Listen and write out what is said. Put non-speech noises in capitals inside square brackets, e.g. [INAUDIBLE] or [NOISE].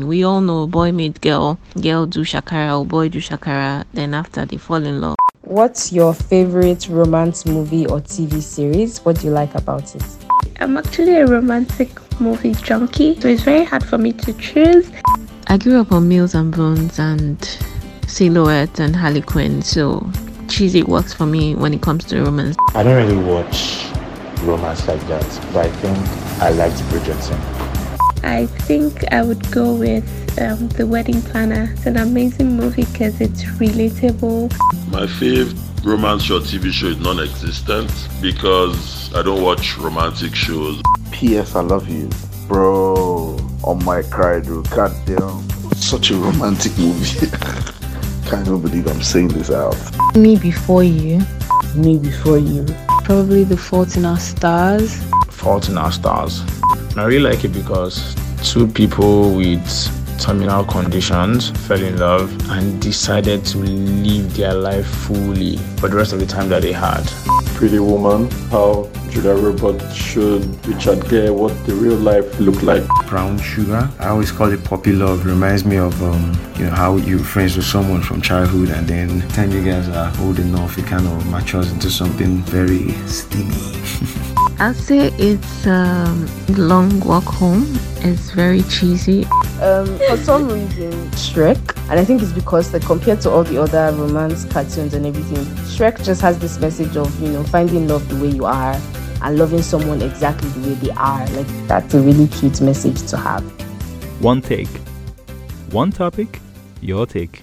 We all know boy meet girl, girl do shakara or boy do shakara, then after they fall in love. What's your favorite romance movie or TV series? What do you like about it? I'm actually a romantic movie junkie, so it's very hard for me to choose. I grew up on Mills and Boons and Silhouette and Harlequin, so cheesy works for me when it comes to romance. I don't really watch romance like that, but I think I liked Bridgerton. I think I would go with um, The Wedding Planner. It's an amazing movie because it's relatable. My favorite romance show TV show is non-existent because I don't watch romantic shows. P.S. I love you, bro. On my cry, dude. God damn. Such a romantic movie. [LAUGHS] Can't even believe I'm saying this out. Me Before You. Me Before You. Probably The Fault in Our Stars. Fault in Our Stars. I really like it because two people with terminal conditions fell in love and decided to live their life fully for the rest of the time that they had. Pretty Woman, how Julia Roberts showed Richard Gere what the real life looked like. Brown Sugar, I always call it puppy love. Reminds me of um, you know how you're friends with someone from childhood, and then the time you guys are old enough, it kind of matures into something very steamy. [LAUGHS] I'd say it's um, Long Walk Home. It's very cheesy. Um, for some reason, Shrek, and I think it's because like compared to all the other romance cartoons and everything, Shrek just has this message of you know finding love the way you are and loving someone exactly the way they are. Like that's a really cute message to have. One take, one topic, your take.